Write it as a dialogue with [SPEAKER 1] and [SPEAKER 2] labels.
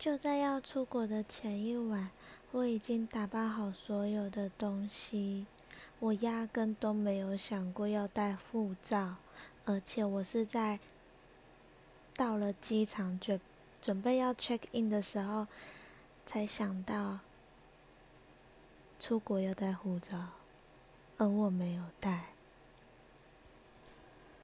[SPEAKER 1] 就在要出国的前一晚我已经打包好所有的东西我压根都没有想过要带护照而且我是在到了机场准准备要 check in 的时候才想到出国要带护照而我没有带